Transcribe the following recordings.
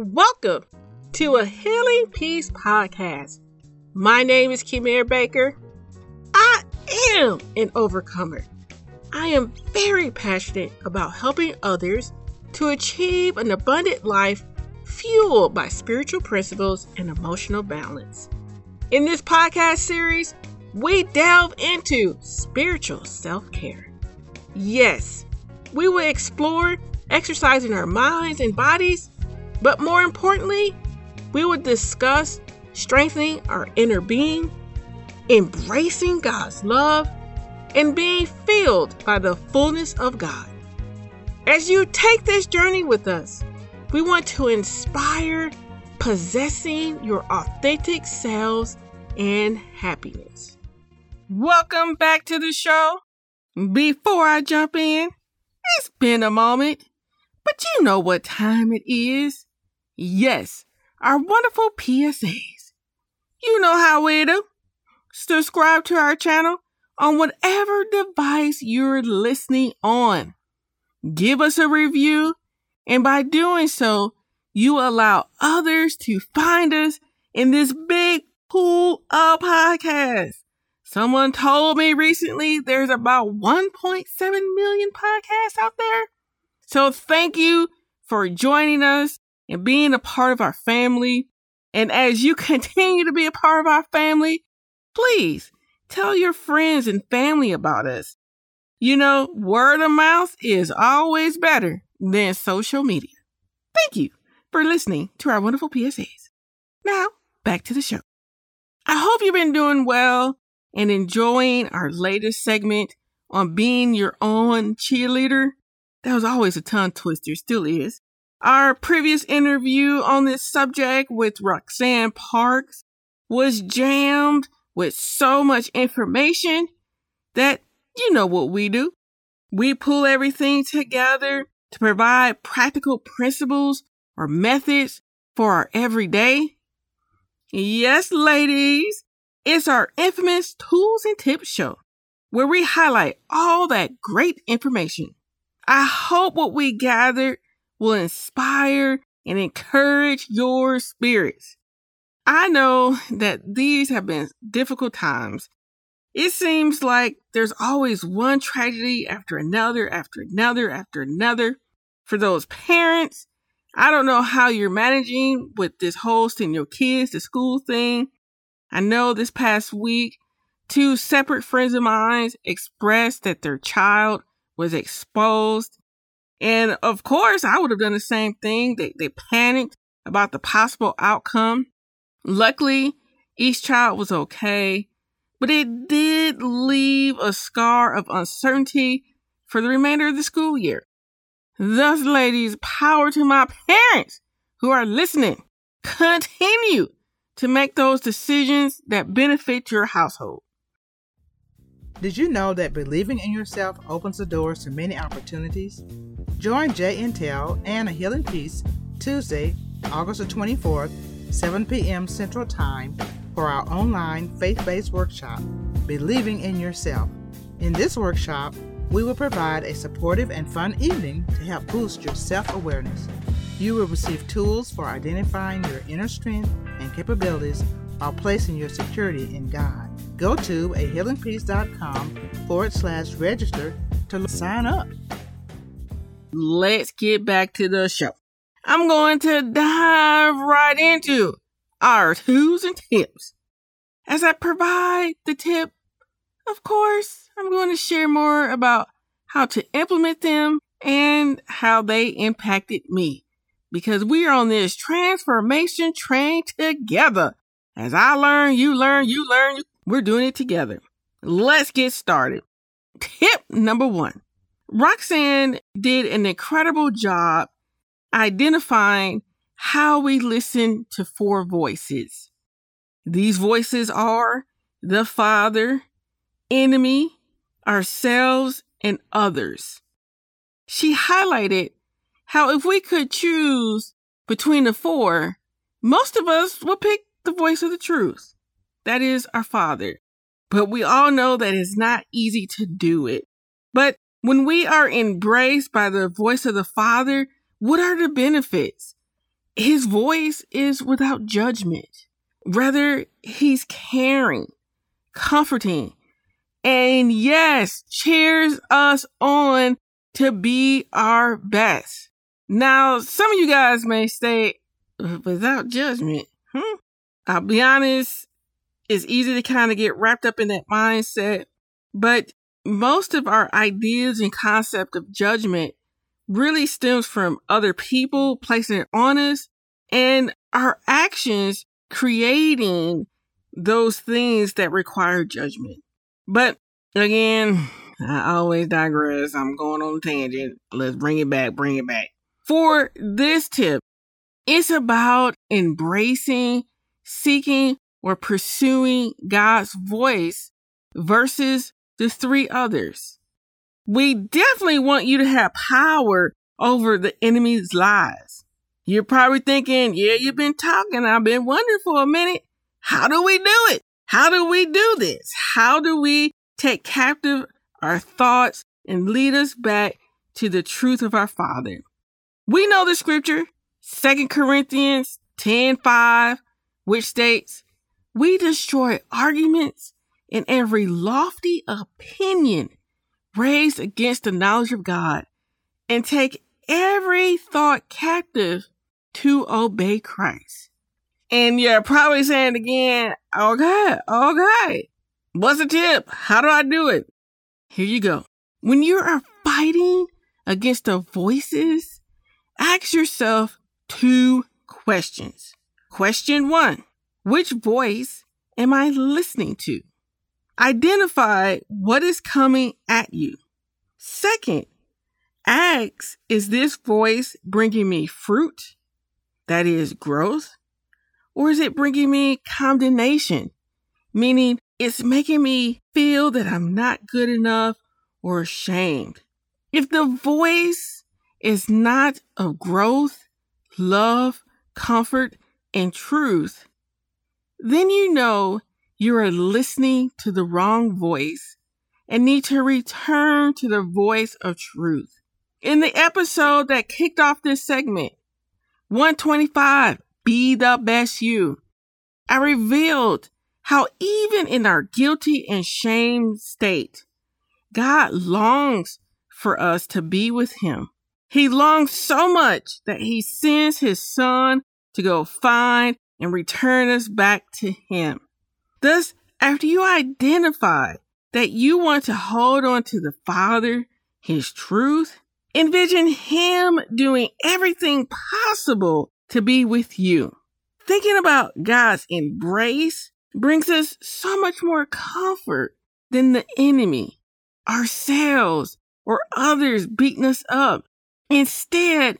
Welcome to a Healing Peace podcast. My name is Kimir Baker. I am an overcomer. I am very passionate about helping others to achieve an abundant life fueled by spiritual principles and emotional balance. In this podcast series, we delve into spiritual self care. Yes, we will explore exercising our minds and bodies, but more importantly, we will discuss strengthening our inner being, embracing God's love, and being filled by the fullness of God. As you take this journey with us, we want to inspire possessing your authentic selves and happiness. Welcome back to the show. Before I jump in, it's been a moment, but you know what time it is. Yes, our wonderful PSAs. You know how we do. Subscribe to our channel on whatever device you're listening on. Give us a review, and by doing so, you allow others to find us in this big pool of podcasts. Someone told me recently there's about 1.7 million podcasts out there. So thank you for joining us and being a part of our family. And as you continue to be a part of our family, please tell your friends and family about us. You know, word of mouth is always better than social media. Thank you for listening to our wonderful PSAs. Now, back to the show. I hope you've been doing well and enjoying our latest segment on being your own cheerleader. That was always a tongue twister, still is. Our previous interview on this subject with Roxanne Parks was jammed with so much information that you know what we do. We pull everything together to provide practical principles or methods for our everyday. Yes, ladies, it's our infamous Tools and Tips show where we highlight all that great information. I hope what we gathered will inspire and encourage your spirits. I know that these have been difficult times. It seems like there's always one tragedy after another, after another, after another. For those parents, I don't know how you're managing with this whole sending your kids to school thing. I know this past week, two separate friends of mine expressed that their child was exposed. And of course, I would have done the same thing. They, they panicked about the possible outcome. Luckily, each child was okay, but it did leave a scar of uncertainty for the remainder of the school year. Thus, ladies, power to my parents who are listening. Continue to make those decisions that benefit your household. Did you know that believing in yourself opens the doors to many opportunities? Join J Intel and A Healing Peace Tuesday, August the 24th 7 p.m. Central Time, for our online faith based workshop, Believing in Yourself. In this workshop, we will provide a supportive and fun evening to help boost your self awareness. You will receive tools for identifying your inner strength and capabilities while placing your security in God. Go to ahealingpeace.com forward slash register to sign up. Let's get back to the show. I'm going to dive right into our tools and tips. As I provide the tip, of course, I'm going to share more about how to implement them and how they impacted me. Because we are on this transformation train together. As I learn, you learn, you learn, we're doing it together. Let's get started. Tip number one Roxanne did an incredible job identifying how we listen to four voices. These voices are the Father, enemy, ourselves, and others. She highlighted how if we could choose between the four, most of us would pick the voice of the truth. That is our Father. But we all know that it's not easy to do it. But when we are embraced by the voice of the Father, what are the benefits? his voice is without judgment. Rather, he's caring, comforting, and yes, cheers us on to be our best. Now, some of you guys may say, without judgment, hmm? I'll be honest, it's easy to kind of get wrapped up in that mindset, but most of our ideas and concept of judgment really stems from other people placing it on us and our actions creating those things that require judgment. But again, I always digress. I'm going on a tangent. Let's bring it back, bring it back. For this tip, it's about embracing, seeking, or pursuing God's voice versus the three others. We definitely want you to have power over the enemy's lies. You're probably thinking, yeah, you've been talking. I've been wondering for a minute. How do we do it? How do we do this? How do we take captive our thoughts and lead us back to the truth of our Father? We know the scripture, Second Corinthians 10 5, which states, We destroy arguments and every lofty opinion raised against the knowledge of God and take every thought captive to obey Christ. And you're probably saying again, okay, okay. What's the tip? How do I do it? Here you go. When you are fighting against the voices Ask yourself two questions. Question one Which voice am I listening to? Identify what is coming at you. Second, ask Is this voice bringing me fruit? That is growth. Or is it bringing me condemnation? Meaning it's making me feel that I'm not good enough or ashamed. If the voice is not of growth, love, comfort, and truth, then you know you are listening to the wrong voice and need to return to the voice of truth. In the episode that kicked off this segment, 125, Be the Best You, I revealed how even in our guilty and shame state, God longs for us to be with Him. He longs so much that he sends his son to go find and return us back to him. Thus, after you identify that you want to hold on to the Father, his truth, envision him doing everything possible to be with you. Thinking about God's embrace brings us so much more comfort than the enemy, ourselves, or others beating us up Instead,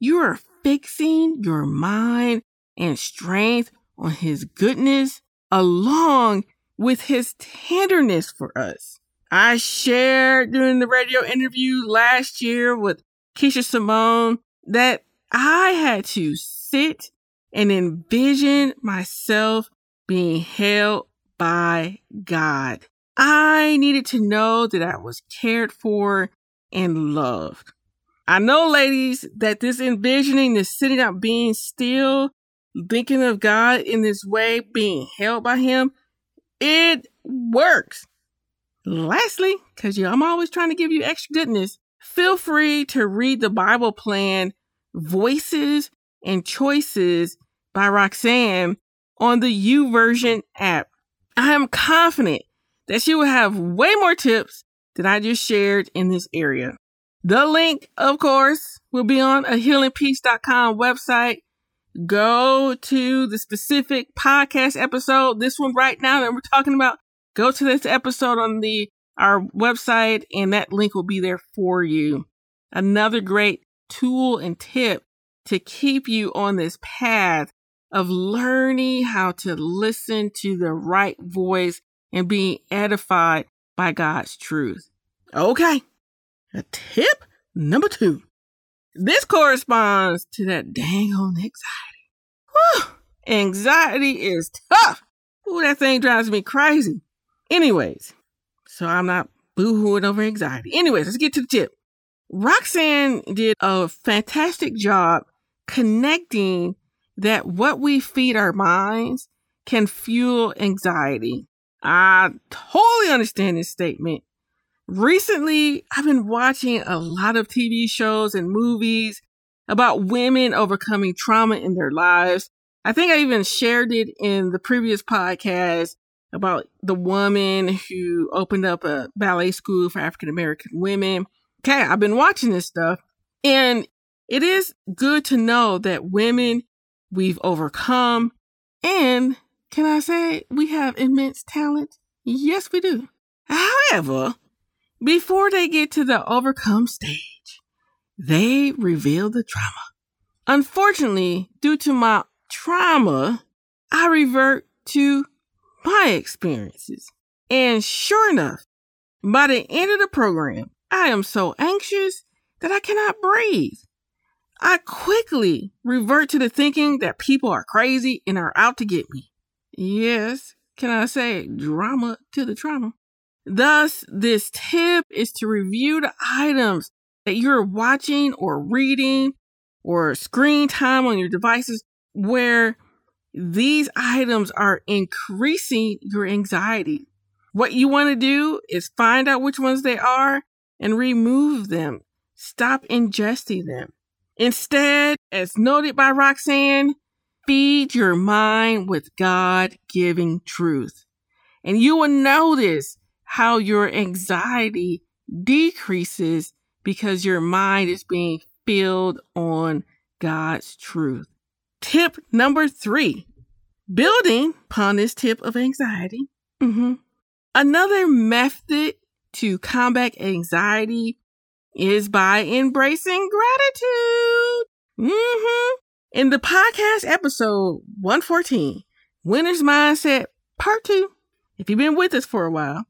you are fixing your mind and strength on His goodness along with His tenderness for us. I shared during the radio interview last year with Keisha Simone that I had to sit and envision myself being held by God. I needed to know that I was cared for and loved. I know, ladies, that this envisioning, this sitting up, being still, thinking of God in this way, being held by Him, it works. Lastly, because I'm always trying to give you extra goodness, feel free to read the Bible plan, Voices and Choices by Roxanne on the YouVersion app. I am confident that she will have way more tips than I just shared in this area. The link, of course, will be on a healingpeace.com website. Go to the specific podcast episode, this one right now that we're talking about. Go to this episode on the our website and that link will be there for you. Another great tool and tip to keep you on this path of learning how to listen to the right voice and being edified by God's truth. Okay, a tip number two. This corresponds to that dang on anxiety. Whew, anxiety is tough. Ooh, that thing drives me crazy. Anyways, so I'm not boo-hooing over anxiety. Anyways, let's get to the tip. Roxanne did a fantastic job connecting that what we feed our minds can fuel anxiety. I totally understand this statement. Recently, I've been watching a lot of TV shows and movies about women overcoming trauma in their lives. I think I even shared it in the previous podcast about the woman who opened up a ballet school for African American women. Okay, I've been watching this stuff and it is good to know that women we've overcome and can I say we have immense talent? Yes, we do. However, before they get to the overcome stage, they reveal the trauma. Unfortunately, due to my trauma, I revert to my experiences. And sure enough, by the end of the program, I am so anxious that I cannot breathe. I quickly revert to the thinking that people are crazy and are out to get me. Yes, can I say drama to the trauma? Thus, this tip is to review the items that you're watching or reading or screen time on your devices where these items are increasing your anxiety. What you want to do is find out which ones they are and remove them. Stop ingesting them. Instead, as noted by Roxanne, feed your mind with God giving truth. And you will notice how your anxiety decreases because your mind is being filled on God's truth. Tip number three, building upon this tip of anxiety. Mm-hmm. Another method to combat anxiety is by embracing gratitude. Mm-hmm. In the podcast episode 114, Winner's Mindset Part 2, if you've been with us for a while,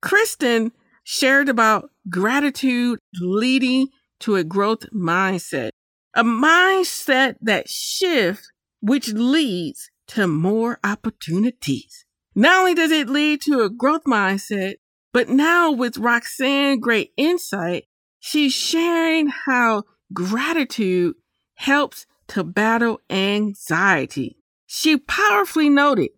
Kristen shared about gratitude leading to a growth mindset, a mindset that shifts, which leads to more opportunities. Not only does it lead to a growth mindset, but now with Roxanne great insight, she's sharing how gratitude helps to battle anxiety. She powerfully noted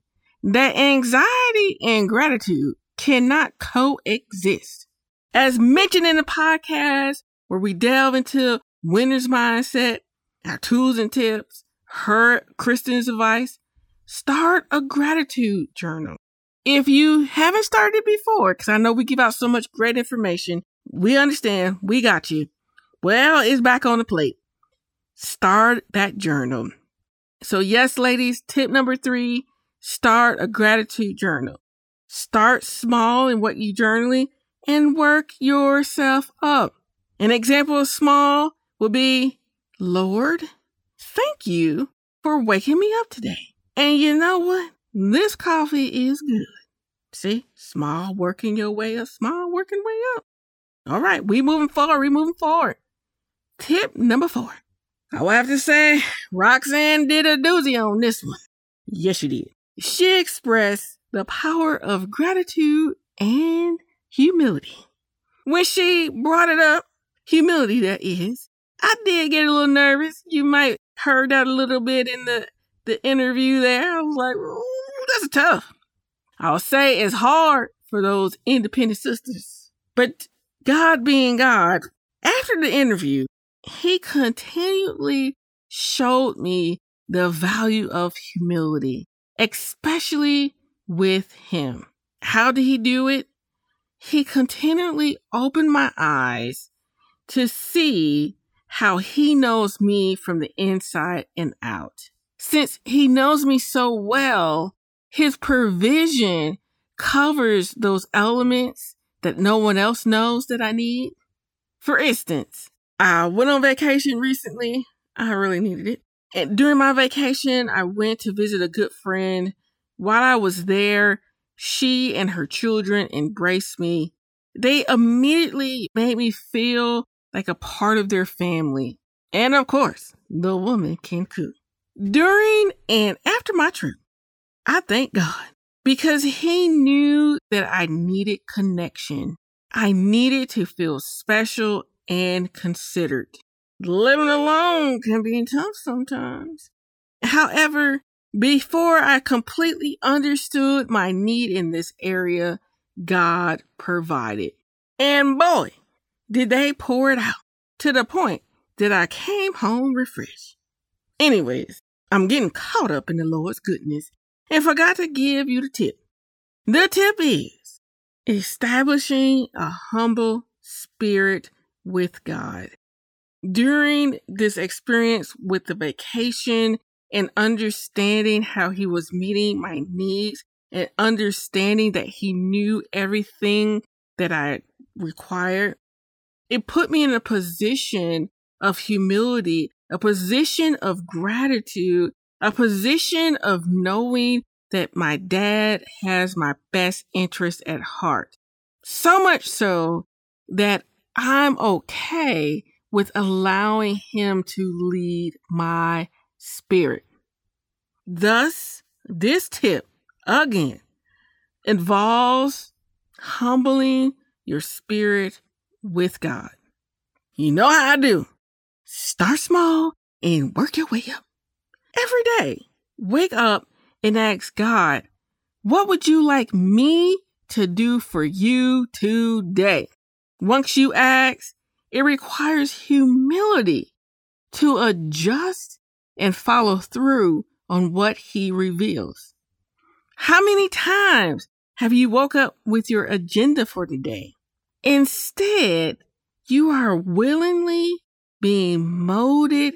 that anxiety and gratitude cannot coexist. As mentioned in the podcast, where we delve into winner's mindset, our tools and tips, her Kristen's advice, start a gratitude journal. If you haven't started before, because I know we give out so much great information, we understand, we got you. Well, it's back on the plate. Start that journal. So, yes, ladies, tip number three start a gratitude journal. Start small in what you journaling and work yourself up. An example of small would be, Lord, thank you for waking me up today. And you know what? This coffee is good. See, small working your way up, small working way up. All right, we moving forward, we moving forward. Tip number four. I will have to say, Roxanne did a doozy on this one. Yes, she did. She expressed the power of gratitude and humility. When she brought it up, humility that is, I did get a little nervous. You might heard that a little bit in the, the interview there. I was like, Ooh, that's tough. I'll say it's hard for those independent sisters. But God being God, after the interview, he continually showed me the value of humility, especially with him. How did he do it? He continually opened my eyes to see how he knows me from the inside and out. Since he knows me so well, his provision covers those elements that no one else knows that I need. For instance, I went on vacation recently. I really needed it. And during my vacation, I went to visit a good friend. While I was there, she and her children embraced me. They immediately made me feel like a part of their family. And of course, the woman can cook. During and after my trip, I thank God because He knew that I needed connection. I needed to feel special and considered. living alone can be tough sometimes. However, before I completely understood my need in this area, God provided. And boy, did they pour it out to the point that I came home refreshed. Anyways, I'm getting caught up in the Lord's goodness and forgot to give you the tip. The tip is establishing a humble spirit with God. During this experience with the vacation and understanding how he was meeting my needs and understanding that he knew everything that I required, it put me in a position of humility, a position of gratitude, a position of knowing that my dad has my best interest at heart. So much so that I'm okay with allowing him to lead my spirit. Thus, this tip again involves humbling your spirit with God. You know how I do. Start small and work your way up. Every day, wake up and ask God, what would you like me to do for you today? Once you ask, it requires humility to adjust and follow through on what he reveals. How many times have you woke up with your agenda for today? Instead, you are willingly being molded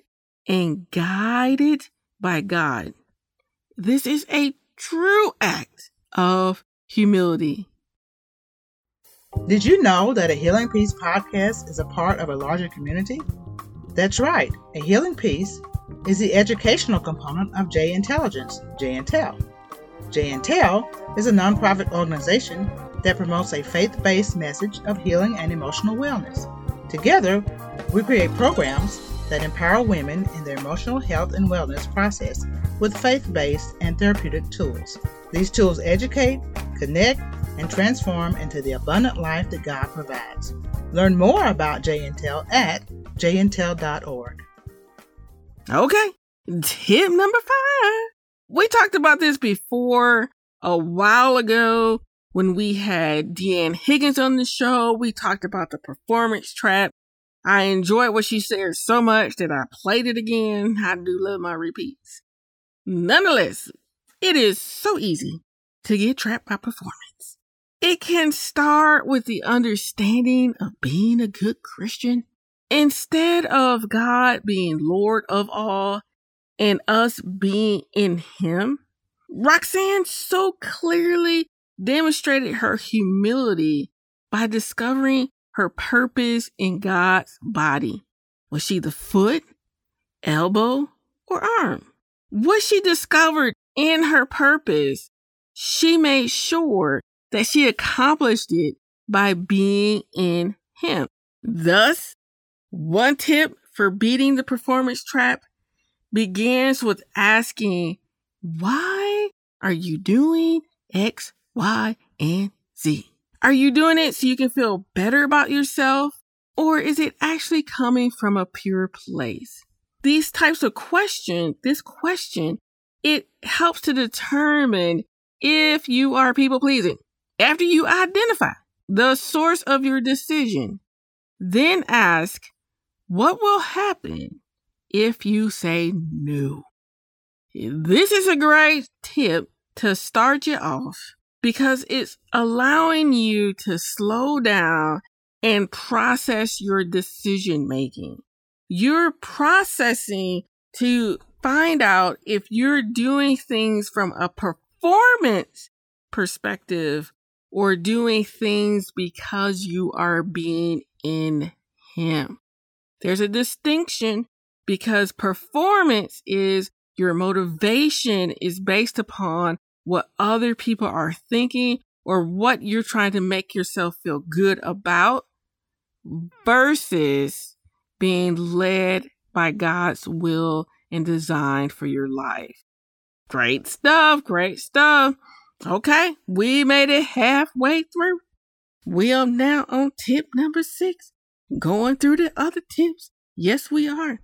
and guided by God. This is a true act of humility. Did you know that a Healing Peace podcast is a part of a larger community? That's right. A Healing Peace is the educational component of J Intelligence, J Intel. J Intel is a nonprofit organization that promotes a faith-based message of healing and emotional wellness. Together, we create programs that empower women in their emotional health and wellness process with faith-based and therapeutic tools. These tools educate, connect, and transform into the abundant life that God provides. Learn more about JIntel at jintel.org. Okay, tip number five. We talked about this before a while ago when we had Deanne Higgins on the show. We talked about the performance trap. I enjoyed what she said so much that I played it again. I do love my repeats. Nonetheless, it is so easy to get trapped by performance. It can start with the understanding of being a good Christian instead of God being Lord of all and us being in Him. Roxanne so clearly demonstrated her humility by discovering her purpose in God's body. Was she the foot, elbow, or arm? What she discovered in her purpose, she made sure that she accomplished it by being in Him. Thus, one tip for beating the performance trap begins with asking, why are you doing X, Y, and Z? Are you doing it so you can feel better about yourself? Or is it actually coming from a pure place? These types of questions, this question, it helps to determine if you are people pleasing. After you identify the source of your decision, then ask, what will happen if you say no? This is a great tip to start you off because it's allowing you to slow down and process your decision making. You're processing to find out if you're doing things from a performance perspective or doing things because you are being in Him. There's a distinction because performance is your motivation is based upon what other people are thinking or what you're trying to make yourself feel good about versus being led by God's will and design for your life. Great stuff, great stuff. Okay, we made it halfway through. We are now on tip number six. Going through the other tips Yes, we are.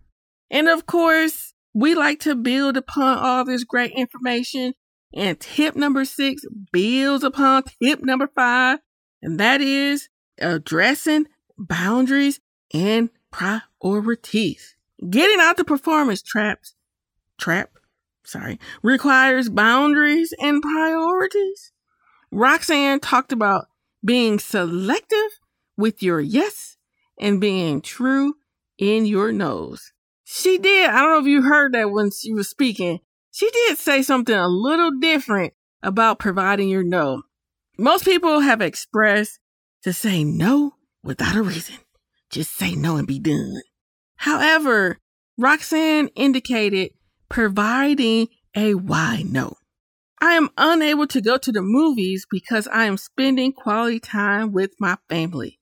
And of course, we like to build upon all this great information. And tip number six builds upon tip number five, and that is addressing boundaries and priorities. Getting out the performance traps, trap, sorry, requires boundaries and priorities. Roxanne talked about being selective with your yes and being true in your noes. She did. I don't know if you heard that when she was speaking. She did say something a little different about providing your no. Most people have expressed to say no without a reason. Just say no and be done. However, Roxanne indicated providing a why no. I am unable to go to the movies because I am spending quality time with my family.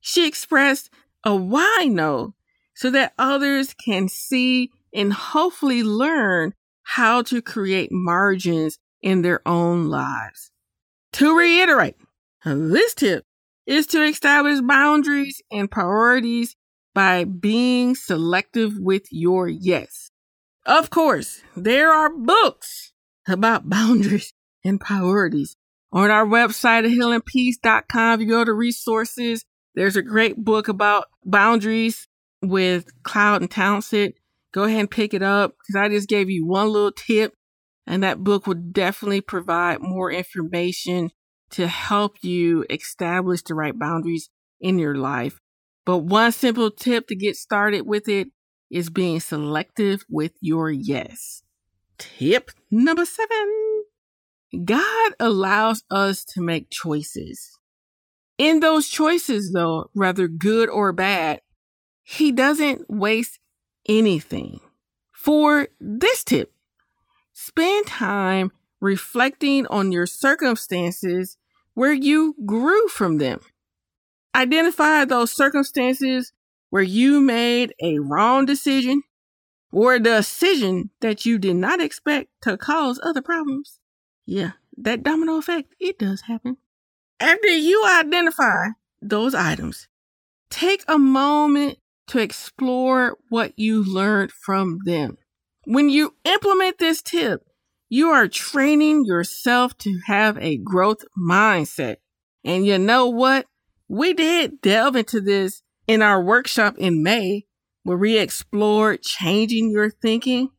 She expressed a why no so that others can see and hopefully learn how to create margins in their own lives. To reiterate, this tip is to establish boundaries and priorities by being selective with your yes. Of course, there are books about boundaries and priorities. On our website at healingpeace.com, you go to resources. There's a great book about boundaries with Cloud and Townsend. Go ahead and pick it up because I just gave you one little tip, and that book will definitely provide more information to help you establish the right boundaries in your life. But one simple tip to get started with it is being selective with your yes. Tip number seven God allows us to make choices. In those choices, though, whether good or bad, He doesn't waste anything. For this tip, spend time reflecting on your circumstances where you grew from them. Identify those circumstances where you made a wrong decision or a decision that you did not expect to cause other problems. Yeah, that domino effect, it does happen. After you identify those items, take a moment to explore what you learned from them. When you implement this tip, you are training yourself to have a growth mindset. And you know what? We did delve into this in our workshop in May where we explored changing your thinking.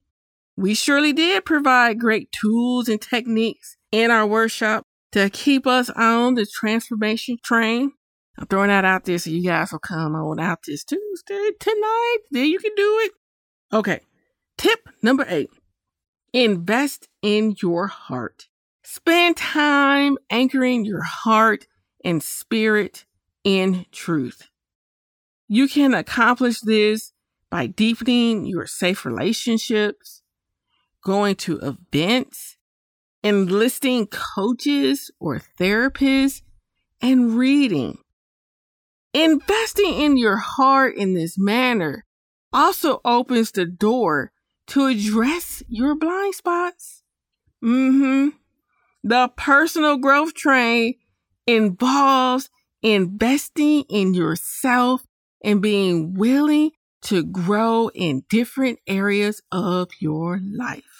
We surely did provide great tools and techniques in our workshop to keep us on the transformation train. I'm throwing that out there so you guys will come on out this Tuesday tonight. There you can do it. Okay. Tip number eight. Invest in your heart. Spend time anchoring your heart and spirit in truth. You can accomplish this by deepening your safe relationships, going to events, enlisting coaches or therapists, and reading. Investing in your heart in this manner also opens the door to address your blind spots. Mm-hmm. The personal growth train involves investing in yourself and being willing to grow in different areas of your life.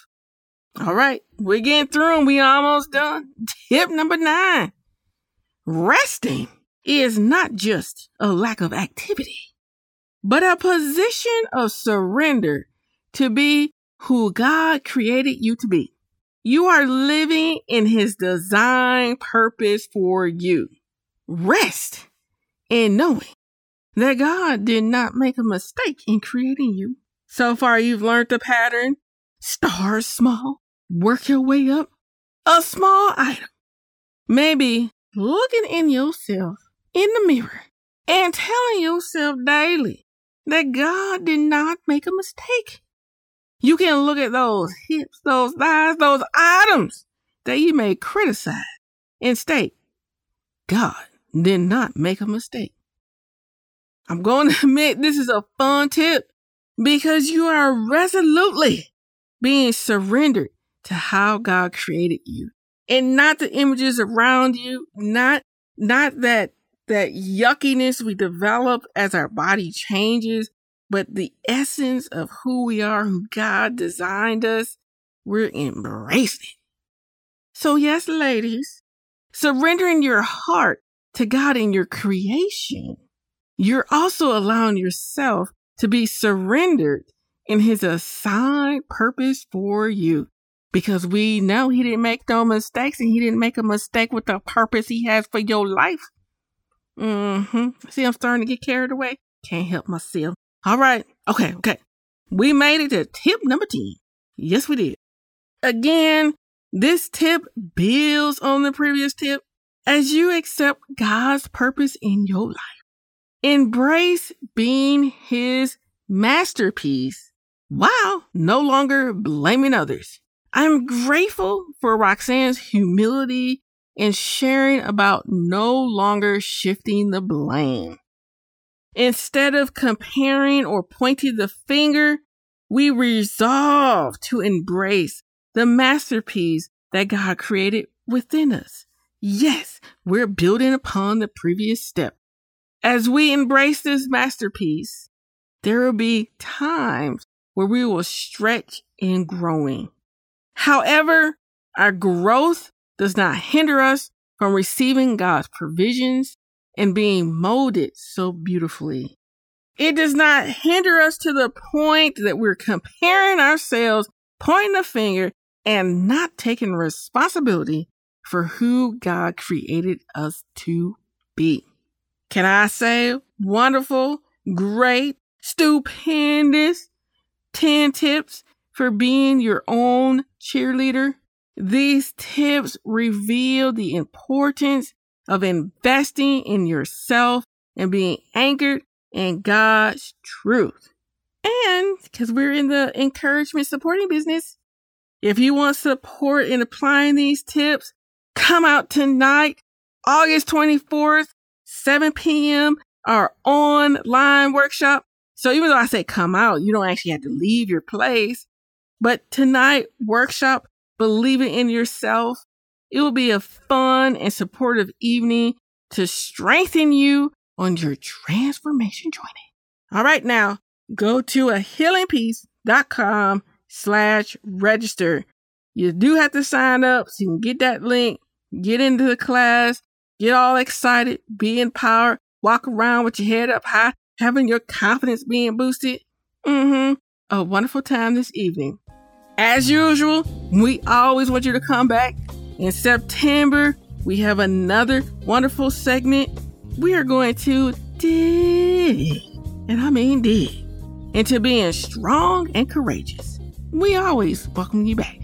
All right, we're getting through and we almost done. Tip number nine. Resting is not just a lack of activity, but a position of surrender to be who God created you to be. You are living in his design purpose for you. Rest in knowing that God did not make a mistake in creating you. So far, you've learned the pattern. Start small, work your way up. A small item. Maybe looking in yourself in the mirror and telling yourself daily that God did not make a mistake. You can look at those hips, those thighs, those items that you may criticize and state, God did not make a mistake. I'm going to admit this is a fun tip because you are resolutely being surrendered to how God created you and not the images around you, not, not that, that yuckiness we develop as our body changes, but the essence of who we are, who God designed us, we're embracing. So, yes, ladies, surrendering your heart to God in your creation, you're also allowing yourself to be surrendered in His assigned purpose for you. Because we know He didn't make no mistakes and He didn't make a mistake with the purpose He has for your life. Mm-hmm. See, I'm starting to get carried away. Can't help myself. All right. Okay. Okay. We made it to tip number 10. Yes, we did. Again, this tip builds on the previous tip as you accept God's purpose in your life. Embrace being his masterpiece while no longer blaming others. I'm grateful for Roxanne's humility in sharing about no longer shifting the blame. Instead of comparing or pointing the finger, we resolve to embrace the masterpiece that God created within us. Yes, we're building upon the previous step. As we embrace this masterpiece, there will be times where we will stretch in growing. However, our growth does not hinder us from receiving God's provisions and being molded so beautifully. It does not hinder us to the point that we're comparing ourselves, pointing the finger, and not taking responsibility for who God created us to be. Can I say wonderful, great, stupendous 10 tips for being your own cheerleader? These tips reveal the importance of investing in yourself and being anchored in God's truth. And because we're in the encouragement supporting business, if you want support in applying these tips, come out tonight, August 24th, 7 p.m., our online workshop. So even though I say come out, you don't actually have to leave your place. But tonight, workshop, believing in yourself. It will be a fun and supportive evening to strengthen you on your transformation journey. All right, now go to a healingpeace.com slash register. You do have to sign up so you can get that link, get into the class, get all excited, be empowered, walk around with your head up high, having your confidence being boosted. Mm-hmm. A wonderful time this evening. As usual, we always want you to come back. In September, we have another wonderful segment. We are going to dig, and I mean dig, into being strong and courageous we always welcome you back.